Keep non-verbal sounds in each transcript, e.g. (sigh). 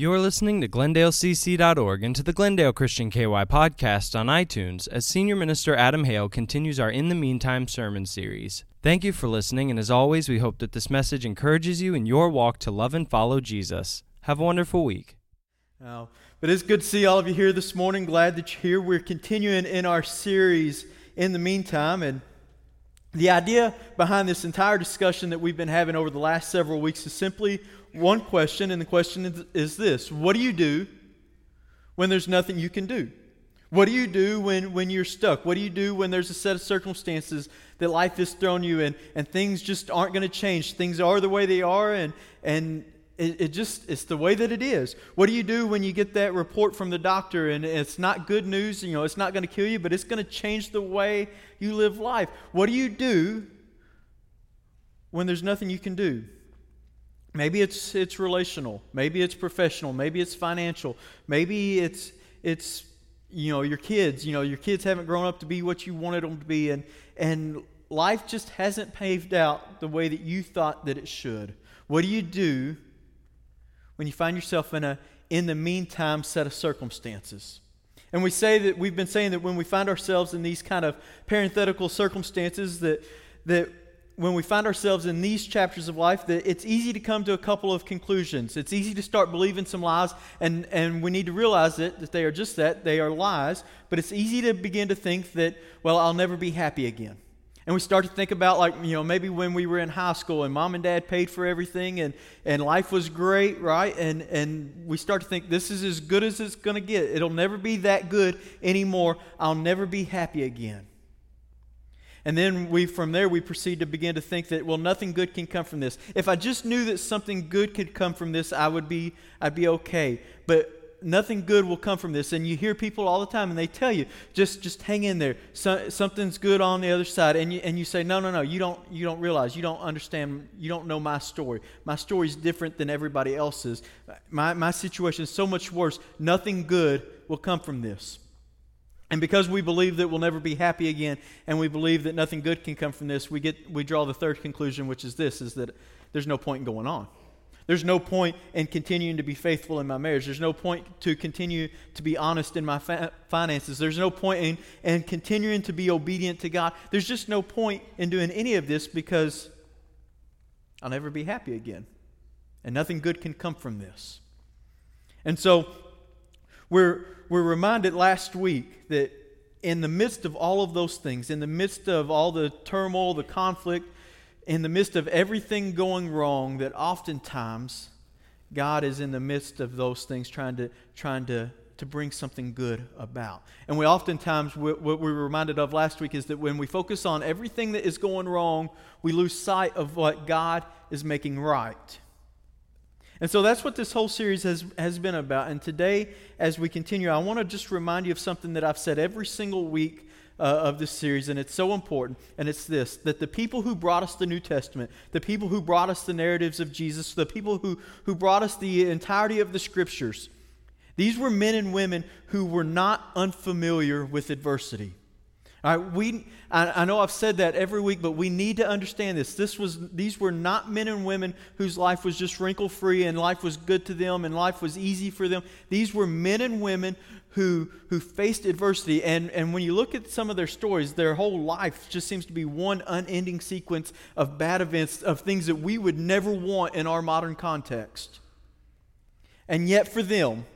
You're listening to GlendaleCC.org and to the Glendale Christian KY podcast on iTunes as Senior Minister Adam Hale continues our In the Meantime sermon series. Thank you for listening, and as always, we hope that this message encourages you in your walk to love and follow Jesus. Have a wonderful week. Oh, but it's good to see all of you here this morning. Glad that you're here. We're continuing in our series in the meantime, and the idea behind this entire discussion that we've been having over the last several weeks is simply one question, and the question is, is this What do you do when there's nothing you can do? What do you do when, when you're stuck? What do you do when there's a set of circumstances that life has thrown you in and things just aren't going to change? Things are the way they are and, and it, it, just, it's the way that it is. What do you do when you get that report from the doctor and it's not good news? You know, it's not going to kill you, but it's going to change the way you live life. What do you do when there's nothing you can do? Maybe it's, it's relational. Maybe it's professional. Maybe it's financial. Maybe it's, it's, you know, your kids. You know, your kids haven't grown up to be what you wanted them to be. And, and life just hasn't paved out the way that you thought that it should. What do you do when you find yourself in a, in the meantime, set of circumstances? And we say that we've been saying that when we find ourselves in these kind of parenthetical circumstances, that, that when we find ourselves in these chapters of life that it's easy to come to a couple of conclusions. It's easy to start believing some lies, and, and we need to realize it, that they are just that, they are lies. But it's easy to begin to think that, well, I'll never be happy again. And we start to think about, like, you know, maybe when we were in high school and mom and dad paid for everything and, and life was great, right? And, and we start to think, this is as good as it's going to get. It'll never be that good anymore. I'll never be happy again. And then we, from there, we proceed to begin to think that, well, nothing good can come from this. If I just knew that something good could come from this, I would be, I'd be okay. But nothing good will come from this. And you hear people all the time, and they tell you, just, just hang in there. So, something's good on the other side. And you, and you say, no, no, no, you don't, you don't realize, you don't understand, you don't know my story. My story is different than everybody else's. My, my situation is so much worse. Nothing good will come from this. And because we believe that we'll never be happy again, and we believe that nothing good can come from this, we, get, we draw the third conclusion, which is this, is that there's no point in going on. There's no point in continuing to be faithful in my marriage. There's no point to continue to be honest in my fa- finances. There's no point in, in continuing to be obedient to God. There's just no point in doing any of this because I'll never be happy again. And nothing good can come from this. And so we're, we're reminded last week that in the midst of all of those things, in the midst of all the turmoil, the conflict, in the midst of everything going wrong, that oftentimes God is in the midst of those things trying to, trying to, to bring something good about. And we oftentimes, what we were reminded of last week is that when we focus on everything that is going wrong, we lose sight of what God is making right. And so that's what this whole series has, has been about. And today, as we continue, I want to just remind you of something that I've said every single week uh, of this series, and it's so important. And it's this that the people who brought us the New Testament, the people who brought us the narratives of Jesus, the people who, who brought us the entirety of the scriptures, these were men and women who were not unfamiliar with adversity. All right, we, I, I, know I've said that every week, but we need to understand this. This was, these were not men and women whose life was just wrinkle free and life was good to them and life was easy for them. These were men and women who, who faced adversity. And, and when you look at some of their stories, their whole life just seems to be one unending sequence of bad events, of things that we would never want in our modern context. And yet, for them,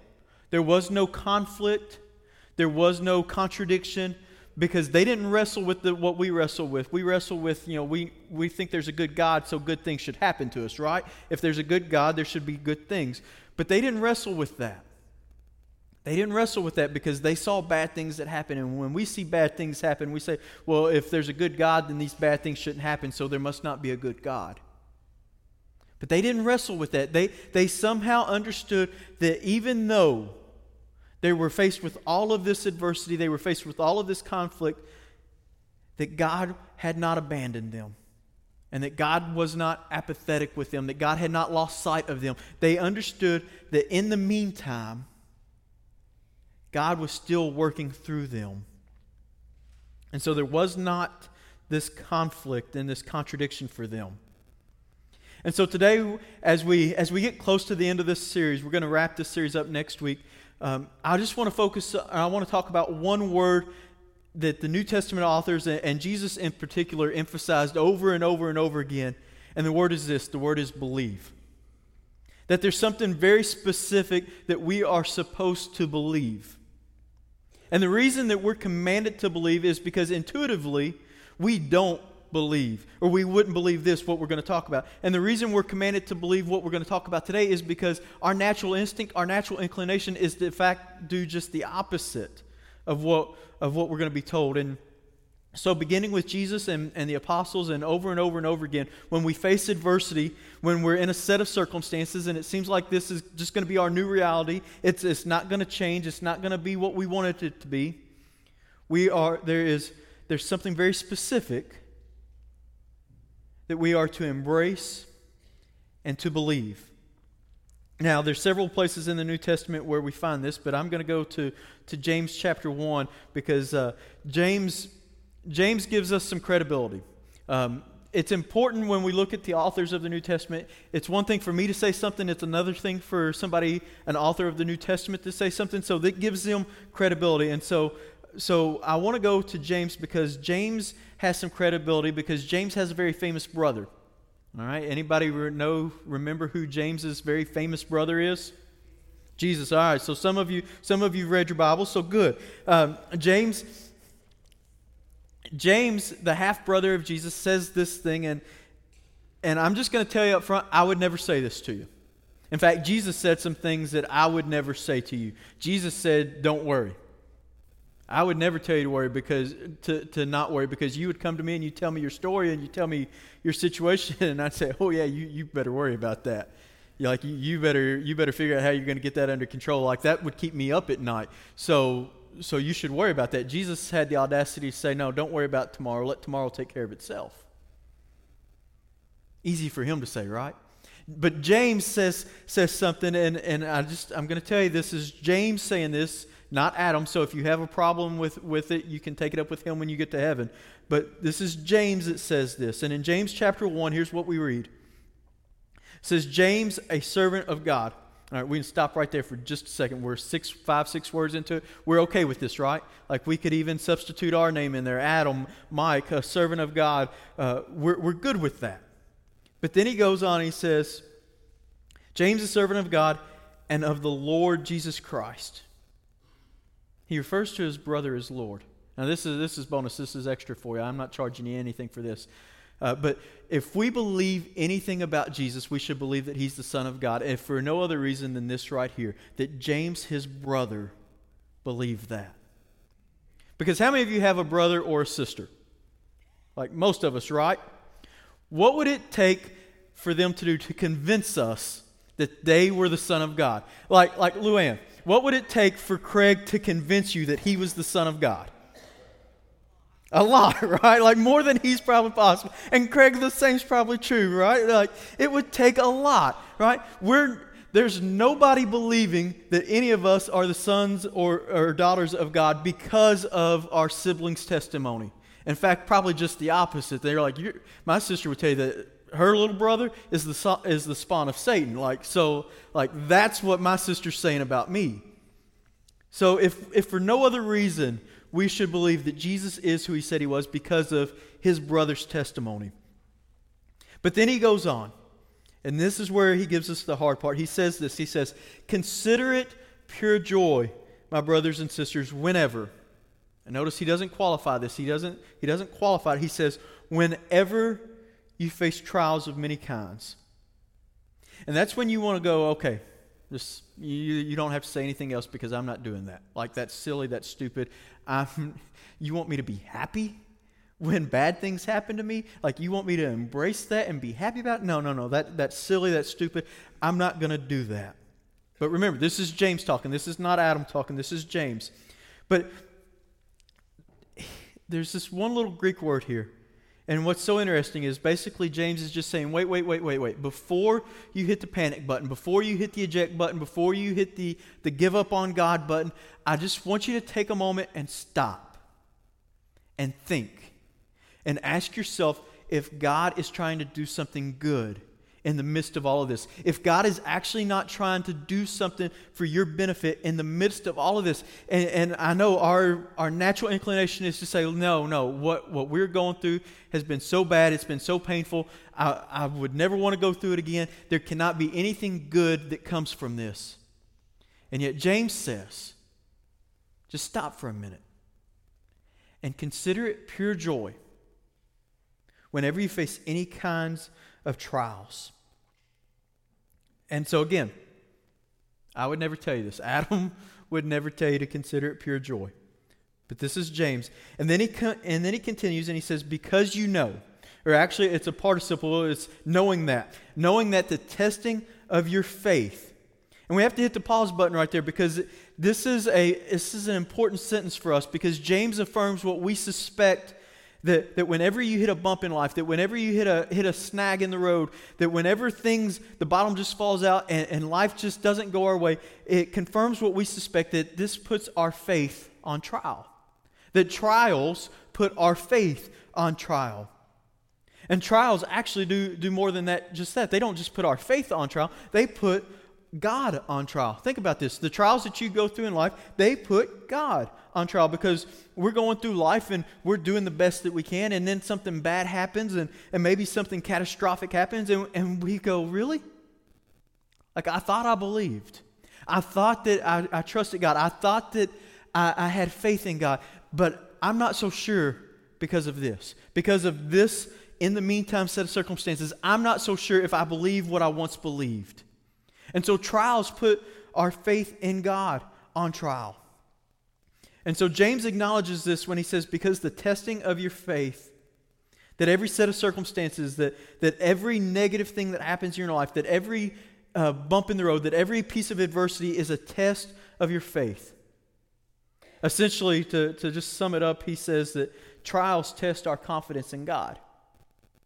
there was no conflict, there was no contradiction because they didn't wrestle with the, what we wrestle with. We wrestle with, you know, we, we think there's a good God, so good things should happen to us, right? If there's a good God, there should be good things. But they didn't wrestle with that. They didn't wrestle with that because they saw bad things that happen. And when we see bad things happen, we say, well, if there's a good God, then these bad things shouldn't happen, so there must not be a good God. But they didn't wrestle with that. They, they somehow understood that even though they were faced with all of this adversity, they were faced with all of this conflict, that God had not abandoned them and that God was not apathetic with them, that God had not lost sight of them. They understood that in the meantime, God was still working through them. And so there was not this conflict and this contradiction for them. And so today, as we as we get close to the end of this series, we're going to wrap this series up next week. Um, I just want to focus. I want to talk about one word that the New Testament authors and Jesus in particular emphasized over and over and over again. And the word is this: the word is believe. That there's something very specific that we are supposed to believe. And the reason that we're commanded to believe is because intuitively we don't believe, or we wouldn't believe this, what we're going to talk about. And the reason we're commanded to believe what we're going to talk about today is because our natural instinct, our natural inclination is to, in fact, do just the opposite of what, of what we're going to be told. And so, beginning with Jesus and, and the apostles, and over and over and over again, when we face adversity, when we're in a set of circumstances, and it seems like this is just going to be our new reality, it's, it's not going to change, it's not going to be what we wanted it to be. We are, there is, there's something very specific that we are to embrace and to believe. Now, there's several places in the New Testament where we find this, but I'm going to go to, to James chapter 1 because uh, James, James gives us some credibility. Um, it's important when we look at the authors of the New Testament. It's one thing for me to say something, it's another thing for somebody, an author of the New Testament, to say something. So that gives them credibility. And so, so I want to go to James because James has some credibility because James has a very famous brother. All right, anybody know remember who James's very famous brother is? Jesus. All right, so some of you some of you read your Bible, so good. Um, James James, the half brother of Jesus, says this thing, and and I'm just going to tell you up front, I would never say this to you. In fact, Jesus said some things that I would never say to you. Jesus said, "Don't worry." I would never tell you to worry because to, to not worry because you would come to me and you tell me your story and you tell me your situation (laughs) and I'd say, oh yeah, you, you better worry about that. You're like you, you better you better figure out how you're going to get that under control. Like that would keep me up at night. So so you should worry about that. Jesus had the audacity to say, no, don't worry about tomorrow. Let tomorrow take care of itself. Easy for him to say, right? But James says says something, and, and I just I'm going to tell you this is James saying this not Adam. So if you have a problem with, with it, you can take it up with him when you get to heaven. But this is James that says this. And in James chapter 1, here's what we read. It says, James, a servant of God. All right, we can stop right there for just a second. We're six, five, six words into it. We're okay with this, right? Like we could even substitute our name in there Adam, Mike, a servant of God. Uh, we're, we're good with that. But then he goes on, he says, James, a servant of God and of the Lord Jesus Christ he refers to his brother as Lord. Now, this is, this is bonus. This is extra for you. I'm not charging you anything for this. Uh, but if we believe anything about Jesus, we should believe that he's the Son of God. If for no other reason than this right here, that James, his brother, believed that. Because how many of you have a brother or a sister? Like most of us, right? What would it take for them to do to convince us that they were the Son of God? Like, like Luann, what would it take for Craig to convince you that he was the Son of God? A lot, (laughs) right? Like more than he's probably possible. And Craig, the same's probably true, right? Like it would take a lot, right? We're there's nobody believing that any of us are the sons or, or daughters of God because of our siblings' testimony. In fact, probably just the opposite. They're like, my sister would tell you that her little brother is the is the spawn of Satan. Like so, like that's what my sister's saying about me. So if if for no other reason, we should believe that Jesus is who he said he was because of his brother's testimony. But then he goes on, and this is where he gives us the hard part. He says this. He says, "Consider it pure joy, my brothers and sisters, whenever." And notice he doesn't qualify this. He doesn't he doesn't qualify it. He says, "Whenever you face trials of many kinds. And that's when you want to go, okay, just, you, you don't have to say anything else because I'm not doing that. Like, that's silly, that's stupid. I'm, (laughs) you want me to be happy when bad things happen to me? Like, you want me to embrace that and be happy about it? No, no, no. That, that's silly, that's stupid. I'm not going to do that. But remember, this is James talking. This is not Adam talking. This is James. But (sighs) there's this one little Greek word here and what's so interesting is basically James is just saying, wait, wait, wait, wait, wait. Before you hit the panic button, before you hit the eject button, before you hit the, the give up on God button, I just want you to take a moment and stop and think and ask yourself if God is trying to do something good in the midst of all of this. If God is actually not trying to do something for your benefit in the midst of all of this, and, and I know our, our natural inclination is to say, no, no, what, what we're going through has been so bad, it's been so painful, I, I would never want to go through it again. There cannot be anything good that comes from this. And yet, James says, just stop for a minute and consider it pure joy whenever you face any kinds of trials. And so, again, I would never tell you this. (laughs) Adam would never tell you to consider it pure joy. But this is James. And then he, and then he continues and he says, Because you know, or actually, it's a participle, it's knowing that. Knowing that the testing of your faith, and we have to hit the pause button right there because this is, a, this is an important sentence for us because James affirms what we suspect that, that whenever you hit a bump in life, that whenever you hit a, hit a snag in the road, that whenever things, the bottom just falls out and, and life just doesn't go our way, it confirms what we suspect that this puts our faith on trial. That trials put our faith on trial. And trials actually do, do more than that, just that. They don't just put our faith on trial, they put God on trial. Think about this. The trials that you go through in life, they put God on trial because we're going through life and we're doing the best that we can, and then something bad happens, and, and maybe something catastrophic happens, and, and we go, Really? Like, I thought I believed. I thought that I, I trusted God. I thought that I, I had faith in God, but I'm not so sure because of this. Because of this, in the meantime, set of circumstances, I'm not so sure if I believe what I once believed. And so trials put our faith in God on trial. And so James acknowledges this when he says, Because the testing of your faith, that every set of circumstances, that, that every negative thing that happens in your life, that every uh, bump in the road, that every piece of adversity is a test of your faith. Essentially, to, to just sum it up, he says that trials test our confidence in God,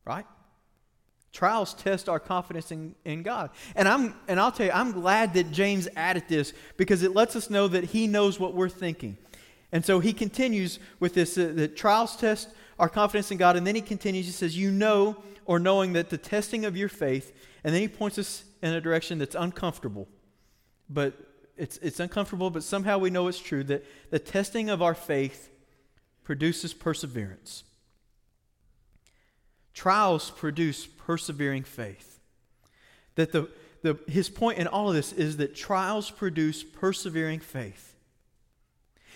right? Trials test our confidence in, in God. And, I'm, and I'll tell you, I'm glad that James added this because it lets us know that he knows what we're thinking. And so he continues with this uh, that trials test our confidence in God. And then he continues, he says, You know, or knowing that the testing of your faith, and then he points us in a direction that's uncomfortable. But it's, it's uncomfortable, but somehow we know it's true that the testing of our faith produces perseverance. Trials produce persevering faith. That the, the, his point in all of this is that trials produce persevering faith.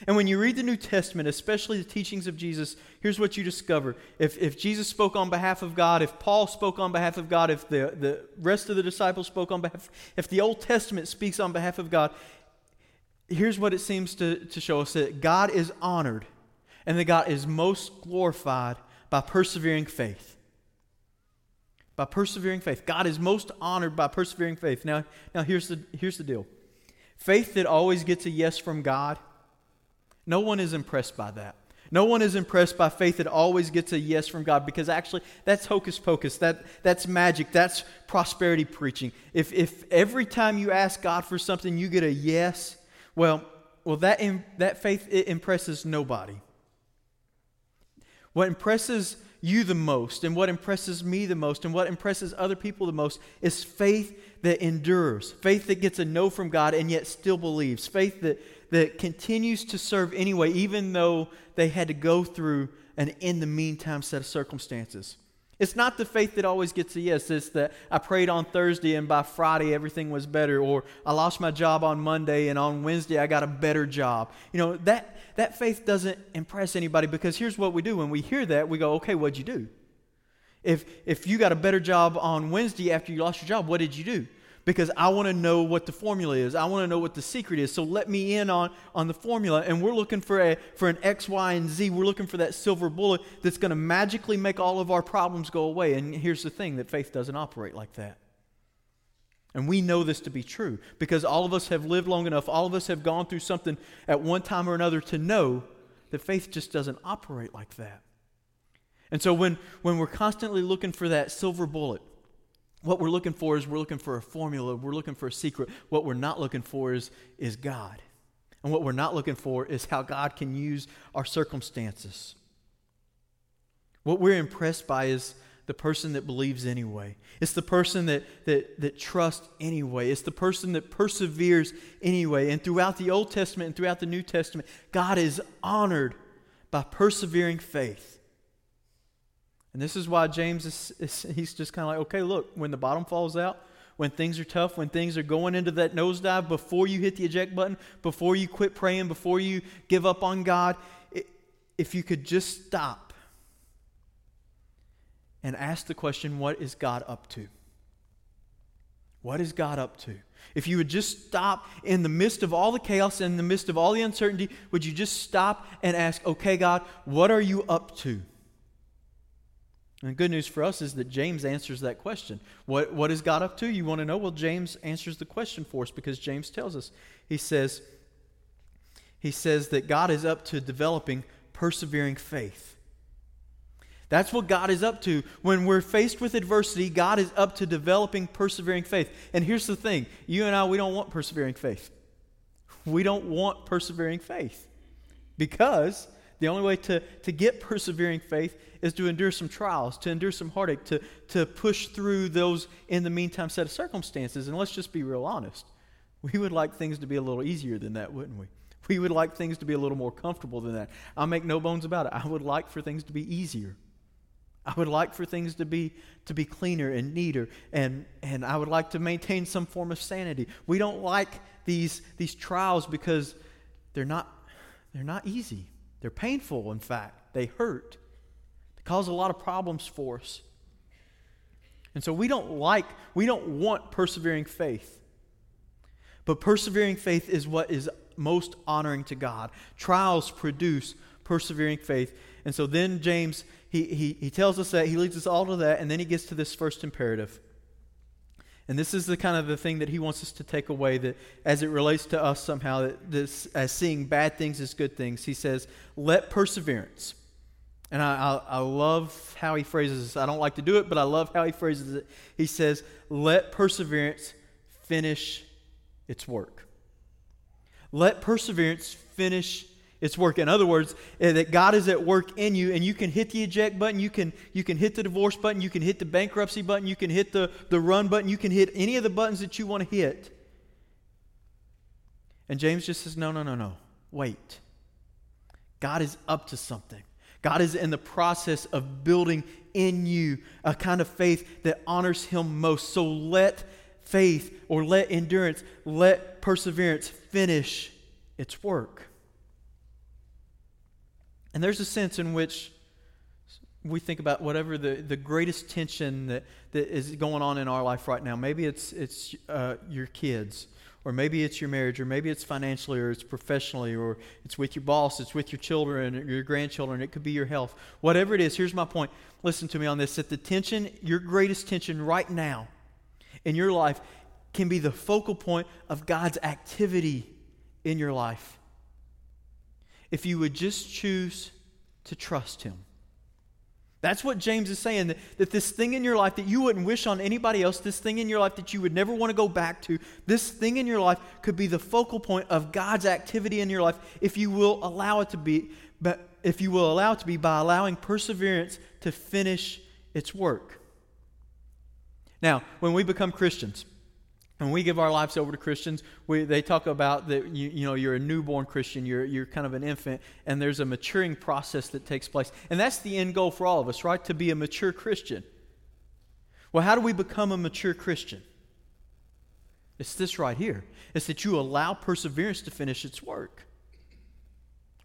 And when you read the New Testament, especially the teachings of Jesus, here's what you discover. If, if Jesus spoke on behalf of God, if Paul spoke on behalf of God, if the, the rest of the disciples spoke on behalf, if the Old Testament speaks on behalf of God, here's what it seems to, to show us that God is honored and that God is most glorified by persevering faith by persevering faith. God is most honored by persevering faith. Now, now here's, the, here's the deal faith that always gets a yes from God, no one is impressed by that. No one is impressed by faith that always gets a yes from God because actually that's hocus pocus. That, that's magic. That's prosperity preaching. If, if every time you ask God for something you get a yes, well, well that, in, that faith it impresses nobody. What impresses you the most and what impresses me the most and what impresses other people the most is faith that endures, faith that gets a no from God and yet still believes, faith that, that continues to serve anyway, even though they had to go through an in the meantime set of circumstances. It's not the faith that always gets a yes. It's that I prayed on Thursday and by Friday everything was better, or I lost my job on Monday and on Wednesday I got a better job. You know, that, that faith doesn't impress anybody because here's what we do. When we hear that, we go, okay, what'd you do? If, if you got a better job on Wednesday after you lost your job, what did you do? Because I want to know what the formula is. I want to know what the secret is. So let me in on, on the formula. And we're looking for, a, for an X, Y, and Z. We're looking for that silver bullet that's going to magically make all of our problems go away. And here's the thing that faith doesn't operate like that. And we know this to be true because all of us have lived long enough, all of us have gone through something at one time or another to know that faith just doesn't operate like that. And so when, when we're constantly looking for that silver bullet, what we're looking for is we're looking for a formula, we're looking for a secret. What we're not looking for is, is God. And what we're not looking for is how God can use our circumstances. What we're impressed by is the person that believes anyway. It's the person that, that, that trusts anyway. It's the person that perseveres anyway. And throughout the Old Testament and throughout the New Testament, God is honored by persevering faith. And this is why James is, is he's just kind of like, okay, look, when the bottom falls out, when things are tough, when things are going into that nosedive, before you hit the eject button, before you quit praying, before you give up on God, it, if you could just stop and ask the question, what is God up to? What is God up to? If you would just stop in the midst of all the chaos, in the midst of all the uncertainty, would you just stop and ask, okay, God, what are you up to? And the good news for us is that James answers that question. What, what is God up to? You want to know? Well, James answers the question for us because James tells us. He says, he says that God is up to developing persevering faith. That's what God is up to. When we're faced with adversity, God is up to developing persevering faith. And here's the thing you and I, we don't want persevering faith. We don't want persevering faith because the only way to, to get persevering faith is to endure some trials, to endure some heartache, to, to push through those in the meantime set of circumstances. And let's just be real honest. We would like things to be a little easier than that, wouldn't we? We would like things to be a little more comfortable than that. I'll make no bones about it. I would like for things to be easier. I would like for things to be to be cleaner and neater and and I would like to maintain some form of sanity. We don't like these these trials because they're not they're not easy. They're painful in fact. They hurt. They cause a lot of problems for us. And so we don't like we don't want persevering faith. But persevering faith is what is most honoring to God. Trials produce persevering faith. And so then James he, he, he tells us that, he leads us all to that, and then he gets to this first imperative. And this is the kind of the thing that he wants us to take away that as it relates to us somehow, that this as seeing bad things as good things. He says, let perseverance. And I, I, I love how he phrases this. I don't like to do it, but I love how he phrases it. He says, let perseverance finish its work. Let perseverance finish its work. In other words, eh, that God is at work in you, and you can hit the eject button, you can, you can hit the divorce button, you can hit the bankruptcy button, you can hit the, the run button, you can hit any of the buttons that you want to hit. And James just says, no, no, no, no. Wait. God is up to something. God is in the process of building in you a kind of faith that honors Him most. So let faith or let endurance, let perseverance finish its work. And there's a sense in which we think about whatever the, the greatest tension that, that is going on in our life right now. Maybe it's, it's uh, your kids, or maybe it's your marriage, or maybe it's financially, or it's professionally, or it's with your boss, it's with your children, or your grandchildren, it could be your health. Whatever it is, here's my point. Listen to me on this that the tension, your greatest tension right now in your life, can be the focal point of God's activity in your life if you would just choose to trust Him. That's what James is saying that, that this thing in your life that you wouldn't wish on anybody else, this thing in your life that you would never want to go back to, this thing in your life could be the focal point of God's activity in your life if you will allow it to be, but if you will allow it to be by allowing perseverance to finish its work. Now, when we become Christians, when we give our lives over to Christians, we, they talk about that you, you know you're a newborn Christian, you're, you're kind of an infant, and there's a maturing process that takes place. And that's the end goal for all of us, right? To be a mature Christian. Well, how do we become a mature Christian? It's this right here. It's that you allow perseverance to finish its work.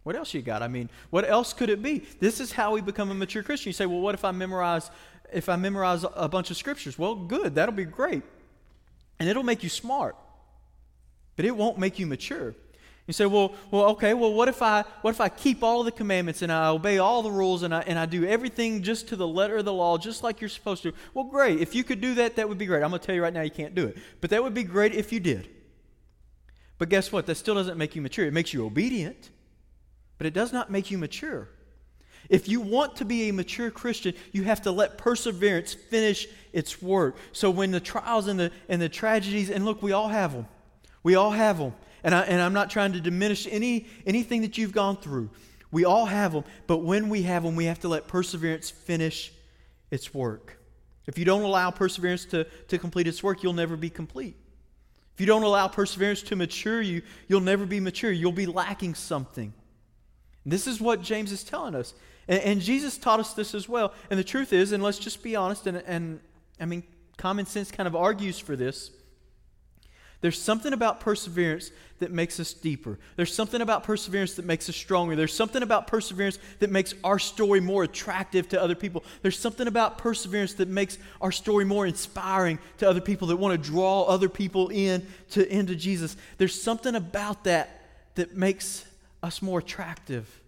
What else you got? I mean, what else could it be? This is how we become a mature Christian. You say, well, what if I memorize if I memorize a bunch of scriptures? Well, good, that'll be great. And it'll make you smart, but it won't make you mature. You say, well, well, okay, well, what if I what if I keep all the commandments and I obey all the rules and I and I do everything just to the letter of the law, just like you're supposed to? Well, great. If you could do that, that would be great. I'm gonna tell you right now you can't do it. But that would be great if you did. But guess what? That still doesn't make you mature. It makes you obedient, but it does not make you mature. If you want to be a mature Christian, you have to let perseverance finish its work. So when the trials and the, and the tragedies, and look, we all have them. We all have them. And, I, and I'm not trying to diminish any, anything that you've gone through. We all have them. But when we have them, we have to let perseverance finish its work. If you don't allow perseverance to, to complete its work, you'll never be complete. If you don't allow perseverance to mature you, you'll never be mature. You'll be lacking something. This is what James is telling us. And, and, Jesus taught us this as well. And the truth is, and let's just be honest, and, and I mean, common sense kind of argues for this. There's something about perseverance that makes us deeper. There's something about perseverance that makes us stronger. There's something about perseverance that makes our story more attractive to other people. There's something about perseverance that makes our story more inspiring to other people that want to draw other people in to into Jesus. There's something about that that makes us more attractive.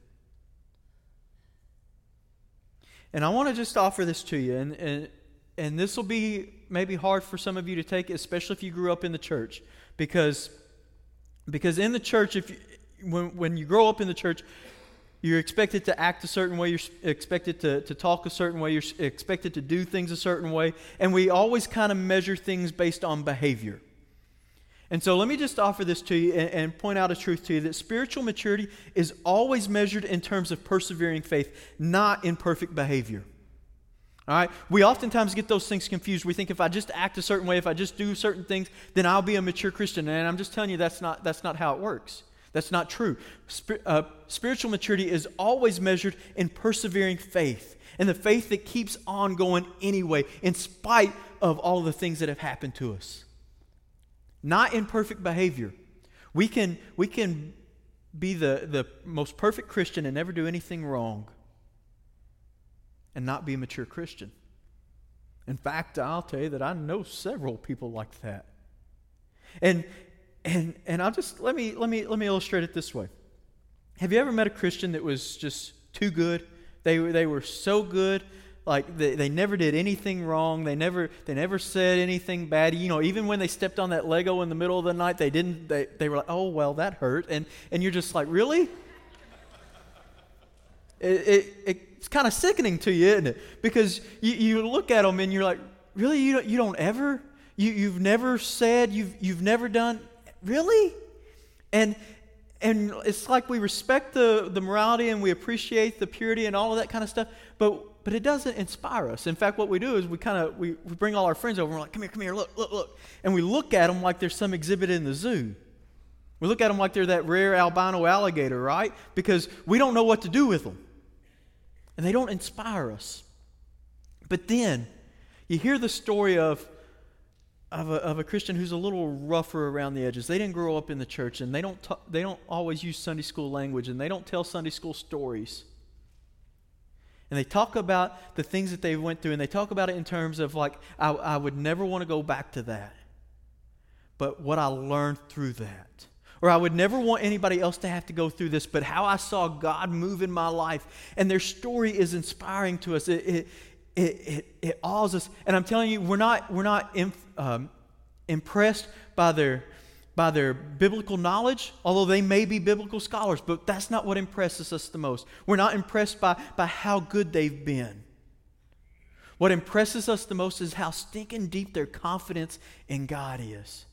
And I want to just offer this to you, and, and, and this will be maybe hard for some of you to take, especially if you grew up in the church, because, because in the church, if you, when, when you grow up in the church, you're expected to act a certain way, you're expected to, to talk a certain way, you're expected to do things a certain way, and we always kind of measure things based on behavior. And so let me just offer this to you and, and, point out a truth to you that spiritual maturity is always measured in terms of persevering faith, not in perfect behavior. All right? We oftentimes get those things confused. We think if I just act a certain way, if I just do certain things, then I'll be a mature Christian. And I'm just telling you that's not, that's not how it works. That's not true. Uh, spiritual maturity is always measured in persevering faith and the faith that keeps on going anyway, in spite of all the things that have happened to us not in perfect behavior. We can, we can be the, the most perfect Christian and never do anything wrong and not be a mature Christian. In fact, I'll tell you that I know several people like that. And and and I'll just let me let me let me illustrate it this way. Have you ever met a Christian that was just too good? They they were so good like they, they never did anything wrong. They never they never said anything bad. You know even when they stepped on that lego in the middle of the night they didn't they, they were like oh well that hurt. And and you're just like really? It, it, it's kind of sickening to you isn't it? Because you, you look at them and you're like really? You don't, you don't ever? You, you've never said you've, you've never done really? And and it's like we respect the, the morality and we appreciate the purity and all of that kind of stuff but but it doesn't inspire us. In fact, what we do is we kind of we, we bring all our friends over and we're like, come here, come here, look, look, look. And we look at them like there's some exhibit in the zoo. We look at them like they're that rare albino alligator, right? Because we don't know what to do with them. And they don't inspire us. But then you hear the story of, of, a, of a Christian who's a little rougher around the edges. They didn't grow up in the church and they don't, they don't always use Sunday school language and they don't tell Sunday school stories. And they talk about the things that they went through and they talk about it in terms of like I, I would never want to go back to that. But what i learned through that. Or i would never want anybody else to have to go through this but how i saw god move in my life. And their story is inspiring to us. It, it, it, it, it awes us and i'm telling you we're not we're not um, impressed by their by their biblical knowledge, although they may be biblical scholars, but that's not what impresses us the most. We're not impressed by, by how good they've been. What impresses us the most is how stinking deep their confidence in God is.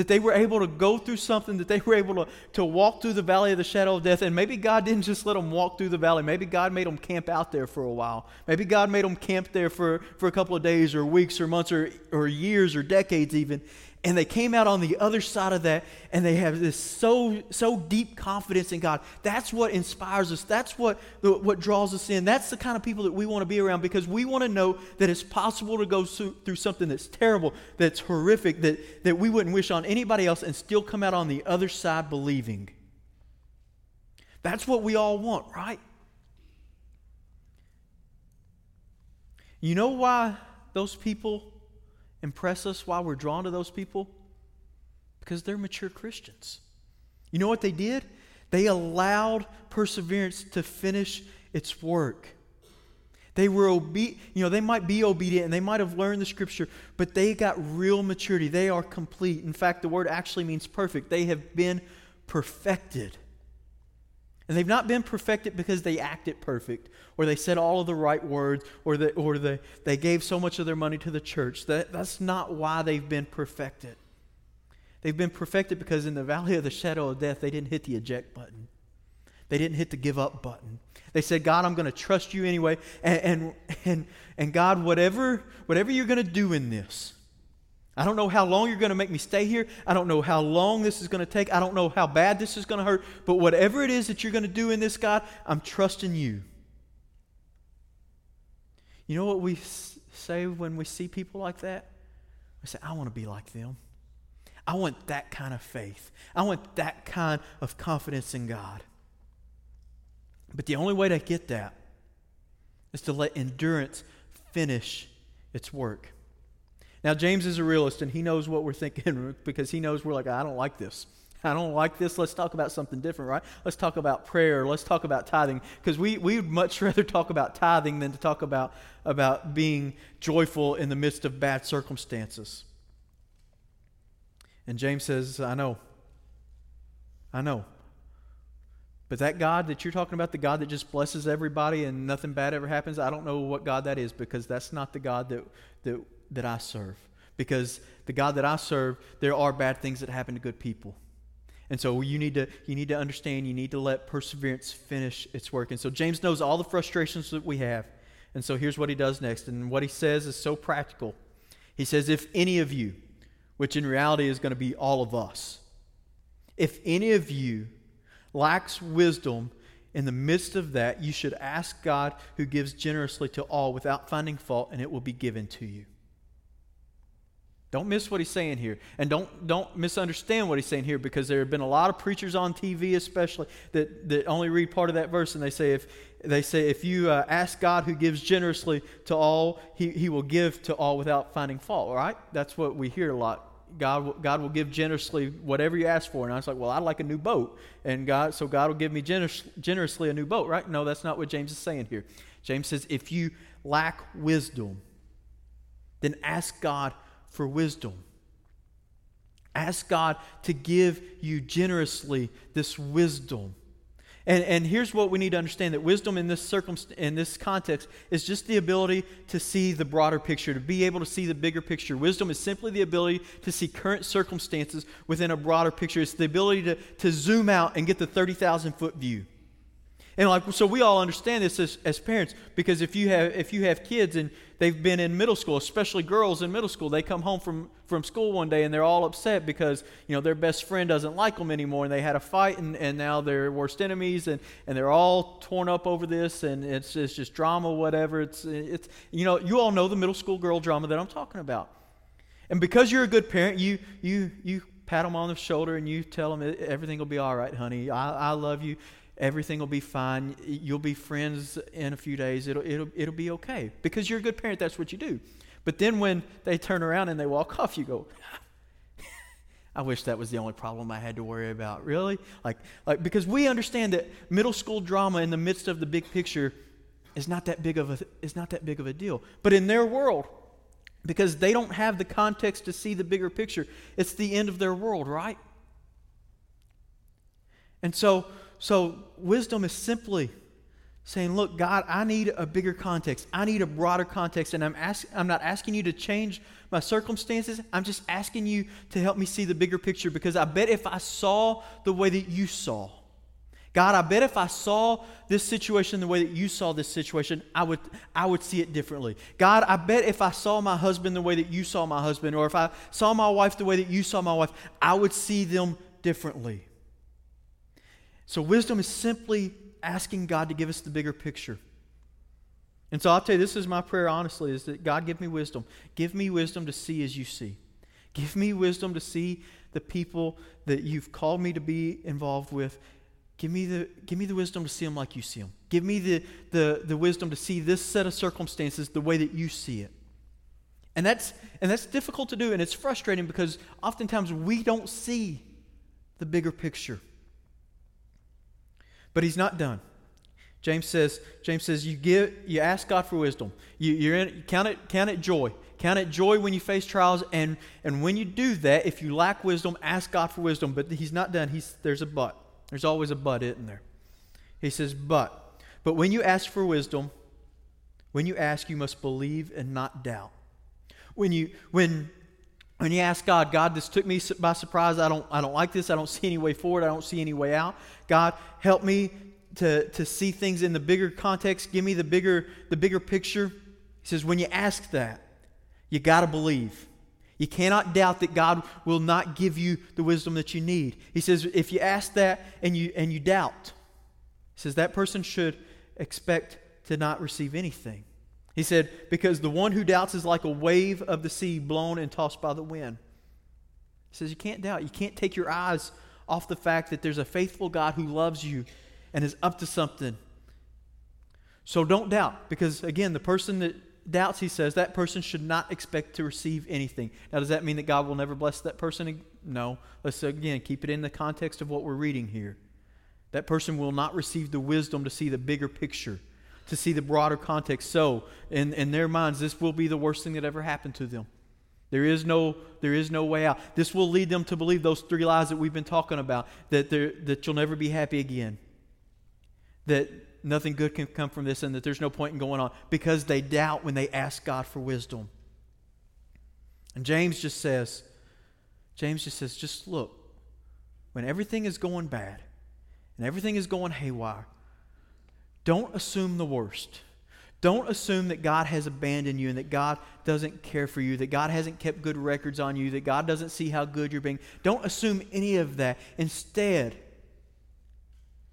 That they were able to go through something, that they were able to, to walk through the valley of the shadow of death, and maybe God didn't just let them walk through the valley. Maybe God made them camp out there for a while. Maybe God made them camp there for, for a couple of days or weeks or months or, or years or decades even and they came out on the other side of that and they have this so so deep confidence in god. That's what inspires us. That's what what draws us in. That's the kind of people that we want to be around because we want to know that it's possible to go through something that's terrible that's horrific that that we wouldn't wish on anybody else and still come out on the other side believing. That's what we all want right? You know why those people impress us, why we're drawn to those people? Because they're mature Christians. You know what they did? They allowed perseverance to finish its work. They were obedient, you know, they might be obedient and they might have learned the scripture, but they got real maturity. They are complete. In fact, the word actually means perfect. They have been perfected. And they've not been perfected because they acted perfect, or they said all of the right words, or, they, or they, they gave so much of their money to the church. That, that's not why they've been perfected. They've been perfected because in the valley of the shadow of death, they didn't hit the eject button. They didn't hit the give up button. They said, God, I'm going to trust you anyway. And, and, and, and God, whatever, whatever you're going to do in this, I don't know how long you're going to make me stay here. I don't know how long this is going to take. I don't know how bad this is going to hurt. But whatever it is that you're going to do in this, God, I'm trusting you. You know what we say when we see people like that? We say, I want to be like them. I want that kind of faith. I want that kind of confidence in God. But the only way to get that is to let endurance finish its work. Now, James is a realist, and he knows what we're thinking (laughs) because he knows we're like, I don't like this. I don't like this. Let's talk about something different, right? Let's talk about prayer. Let's talk about tithing. Because we, we would much (laughs) rather talk about tithing than to talk about, about being joyful in the midst of bad circumstances. And James says, I know. I know. But that God that you're talking about, the God that just blesses everybody and nothing bad ever happens, I don't know what God that is because that's not the God that, that, that I serve. Because the God that I serve, there are bad things that happen to good people. And so you need to you need to understand, you need to let perseverance finish its work. And so James knows all the frustrations that we have. And so here's what he does next. And what he says is so practical. He says, if any of you, which in reality is going to be all of us, if any of you lacks wisdom, in the midst of that, you should ask God who gives generously to all without finding fault, and it will be given to you. Don't miss what he's saying here. And don't, don't misunderstand what he's saying here because there have been a lot of preachers on TV, especially, that, that only read part of that verse and they say if, they say, if you uh, ask God who gives generously to all, he, he will give to all without finding fault, right? That's what we hear a lot. God, God will give generously whatever you ask for. And I was like, well, I'd like a new boat. And God, so God will give me generous, generously a new boat, right? No, that's not what James is saying here. James says, if you lack wisdom, then ask God for wisdom. Ask God to give you generously this wisdom. And, and here's what we need to understand that wisdom in this, circumst- in this context is just the ability to see the broader picture, to be able to see the bigger picture. Wisdom is simply the ability to see current circumstances within a broader picture. It's the ability to, to zoom out and get the 30,000 foot view. And like so we all understand this as, as parents because if you have if you have kids and they've been in middle school, especially girls in middle school, they come home from, from school one day and they're all upset because you know their best friend doesn't like them anymore and they had a fight and, and now they're worst enemies and, and they're all torn up over this and it's, it's just drama, whatever. It's it's you know, you all know the middle school girl drama that I'm talking about. And because you're a good parent, you you you pat them on the shoulder and you tell them everything will be all right, honey. I, I love you everything will be fine. You'll be friends in a few days. It'll, it'll, it'll be okay. Because you're a good parent, that's what you do. But then when they turn around and they walk off, you go, (laughs) I wish that was the only problem I had to worry about. Really? Like, like because we understand that middle school drama in the midst of the big picture is not that big of a is not that big of a deal. But in their world, because they don't have the context to see the bigger picture, it's the end of their world, right? And so so, wisdom is simply saying, Look, God, I need a bigger context. I need a broader context. And I'm, ask, I'm not asking you to change my circumstances. I'm just asking you to help me see the bigger picture because I bet if I saw the way that you saw, God, I bet if I saw this situation the way that you saw this situation, I would, I would see it differently. God, I bet if I saw my husband the way that you saw my husband, or if I saw my wife the way that you saw my wife, I would see them differently. So, wisdom is simply asking God to give us the bigger picture. And so I'll tell you, this is my prayer, honestly, is that God give me wisdom. Give me wisdom to see as you see. Give me wisdom to see the people that you've called me to be involved with. Give me the, give me the wisdom to see them like you see them. Give me the, the, the wisdom to see this set of circumstances the way that you see it. And that's, and that's difficult to do, and it's frustrating because oftentimes we don't see the bigger picture. But he's not done. James says, James says, you give, you ask God for wisdom. You, you're in, count it, count it joy. Count it joy when you face trials, and and when you do that, if you lack wisdom, ask God for wisdom. But he's not done. He's there's a but. There's always a but, isn't there? He says, but, but when you ask for wisdom, when you ask, you must believe and not doubt. When you when when you ask God, God, this took me by surprise. I don't, I don't like this. I don't see any way forward. I don't see any way out. God, help me to, to see things in the bigger context. Give me the bigger, the bigger picture. He says, when you ask that, you got to believe. You cannot doubt that God will not give you the wisdom that you need. He says, if you ask that and you, and you doubt, he says that person should expect to not receive anything. He said, because the one who doubts is like a wave of the sea blown and tossed by the wind. He says, you can't doubt. You can't take your eyes off the fact that there's a faithful God who loves you and is up to something. So don't doubt, because again, the person that doubts, he says, that person should not expect to receive anything. Now, does that mean that God will never bless that person? No. Let's again keep it in the context of what we're reading here. That person will not receive the wisdom to see the bigger picture to see the broader context. So, in, in their minds, this will be the worst thing that ever happened to them. There is no, there is no way out. This will lead them to believe those three lies that we've been talking about that, that you'll never be happy again, that nothing good can come from this, and that there's no point in going on because they doubt when they ask God for wisdom. And James just says, James just says, just look, when everything is going bad and everything is going haywire, don't assume the worst. Don't assume that God has abandoned you and that God doesn't care for you, that God hasn't kept good records on you, that God doesn't see how good you're being. Don't assume any of that. Instead,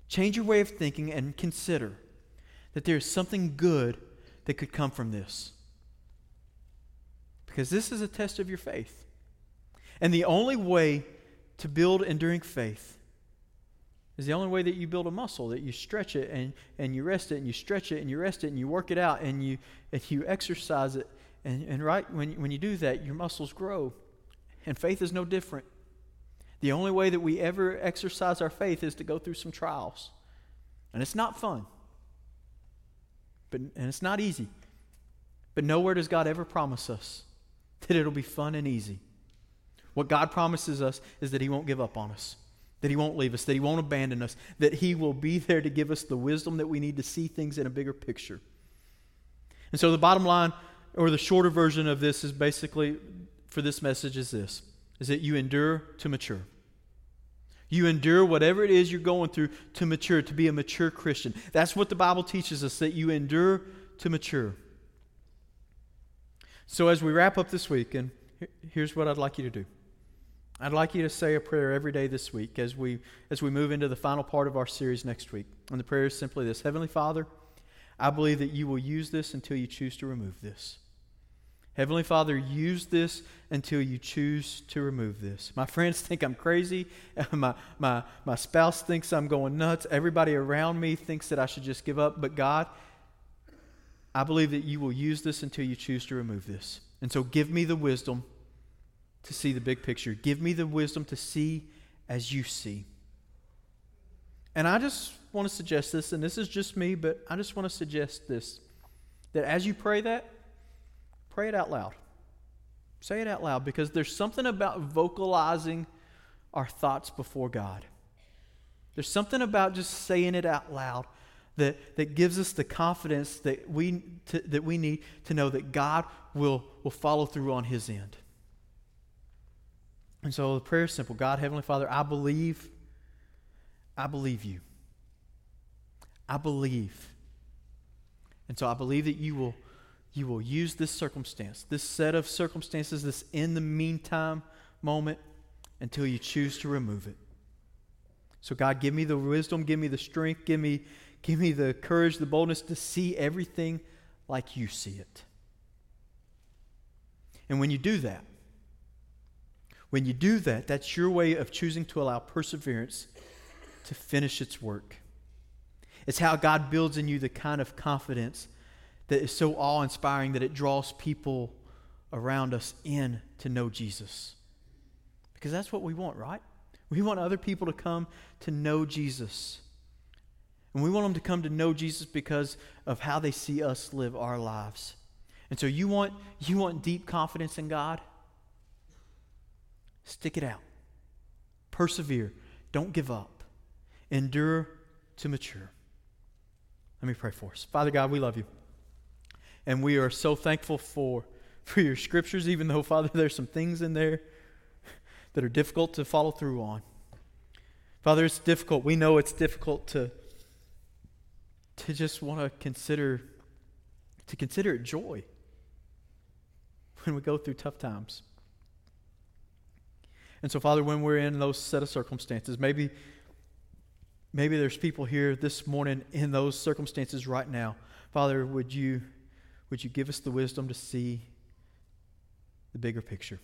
change your way of thinking and consider that there's something good that could come from this. Because this is a test of your faith. And the only way to build enduring faith is the only way that you build a muscle that you stretch it and, and you rest it and you stretch it and you rest it and you work it out and you and you exercise it. And, and right when, when you do that your muscles grow. And faith is no different. The only way that we ever exercise our faith is to go through some trials. And it's not fun. But and it's not easy. But nowhere does god ever promise us that it'll be fun and easy. What god promises us is that he won't give up on us that He won't leave us, that He won't abandon us, that He will be there to give us the wisdom that we need to see things in a bigger picture. And so the bottom line, or the shorter version of this, is basically for this message is this is that you endure to mature. You endure whatever it is you're going through to mature, to be a mature Christian. That's what the Bible teaches us, that you endure to mature. So as we wrap up this week, and here's what I'd like you to do. I'd like you to say a prayer every day this week as we, as we move into the final part of our series next week. And the prayer is simply this Heavenly Father, I believe that you will use this until you choose to remove this. Heavenly Father, use this until you choose to remove this. My friends think I'm crazy. (laughs) my, my, my spouse thinks I'm going nuts. Everybody around me thinks that I should just give up. But God, I believe that you will use this until you choose to remove this. And so give me the wisdom to see the big picture. Give me the wisdom to see as you see. And I just want to suggest this, and this is just me, but I just want to suggest this that as you pray that, pray it out loud. Say it out loud because there's something about vocalizing our thoughts before God. There's something about just saying it out loud that, that gives us the confidence that we, to, that we need to know that God will, will follow through on His end. And so the prayer is simple God, Heavenly Father, I believe, I believe you. I believe. And so I believe that you will, you will use this circumstance, this set of circumstances, this in the meantime moment, until you choose to remove it. So God, give me the wisdom, give me the strength, give me, give me the courage, the boldness to see everything like you see it. And when you do that, when you do that, that's your way of choosing to allow perseverance to finish its work. It's how God builds in you the kind of confidence that is so awe inspiring that it draws people around us in to know Jesus. Because that's what we want, right? We want other people to come to know Jesus. And we want them to come to know Jesus because of how they see us live our lives. And so you want you want deep confidence in God? Stick it out. Persevere. Don't give up. Endure to mature. Let me pray for us. Father God, we love you. And we are so thankful for, for your scriptures, even though, Father, there's some things in there that are difficult to follow through on. Father, it's difficult. We know it's difficult to, to just want to consider to consider it joy when we go through tough times. And so, Father, when we're in those set of circumstances, maybe maybe there's people here this morning in those circumstances right now. Father, would you would you give us the wisdom to see the bigger picture?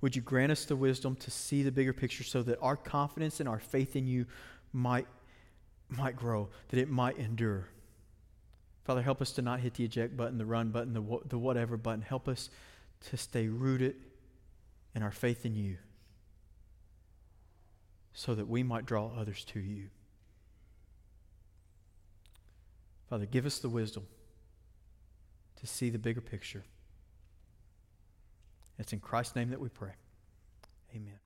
Would you grant us the wisdom to see the bigger picture so that our confidence and our faith in you might, might grow, that it might endure? Father, help us to not hit the eject button, the run button, the, the whatever button. Help us to stay rooted in our faith in you so that we might draw others to you. Father, give us the wisdom to see the bigger picture. It's in Christ's name that we pray. Amen.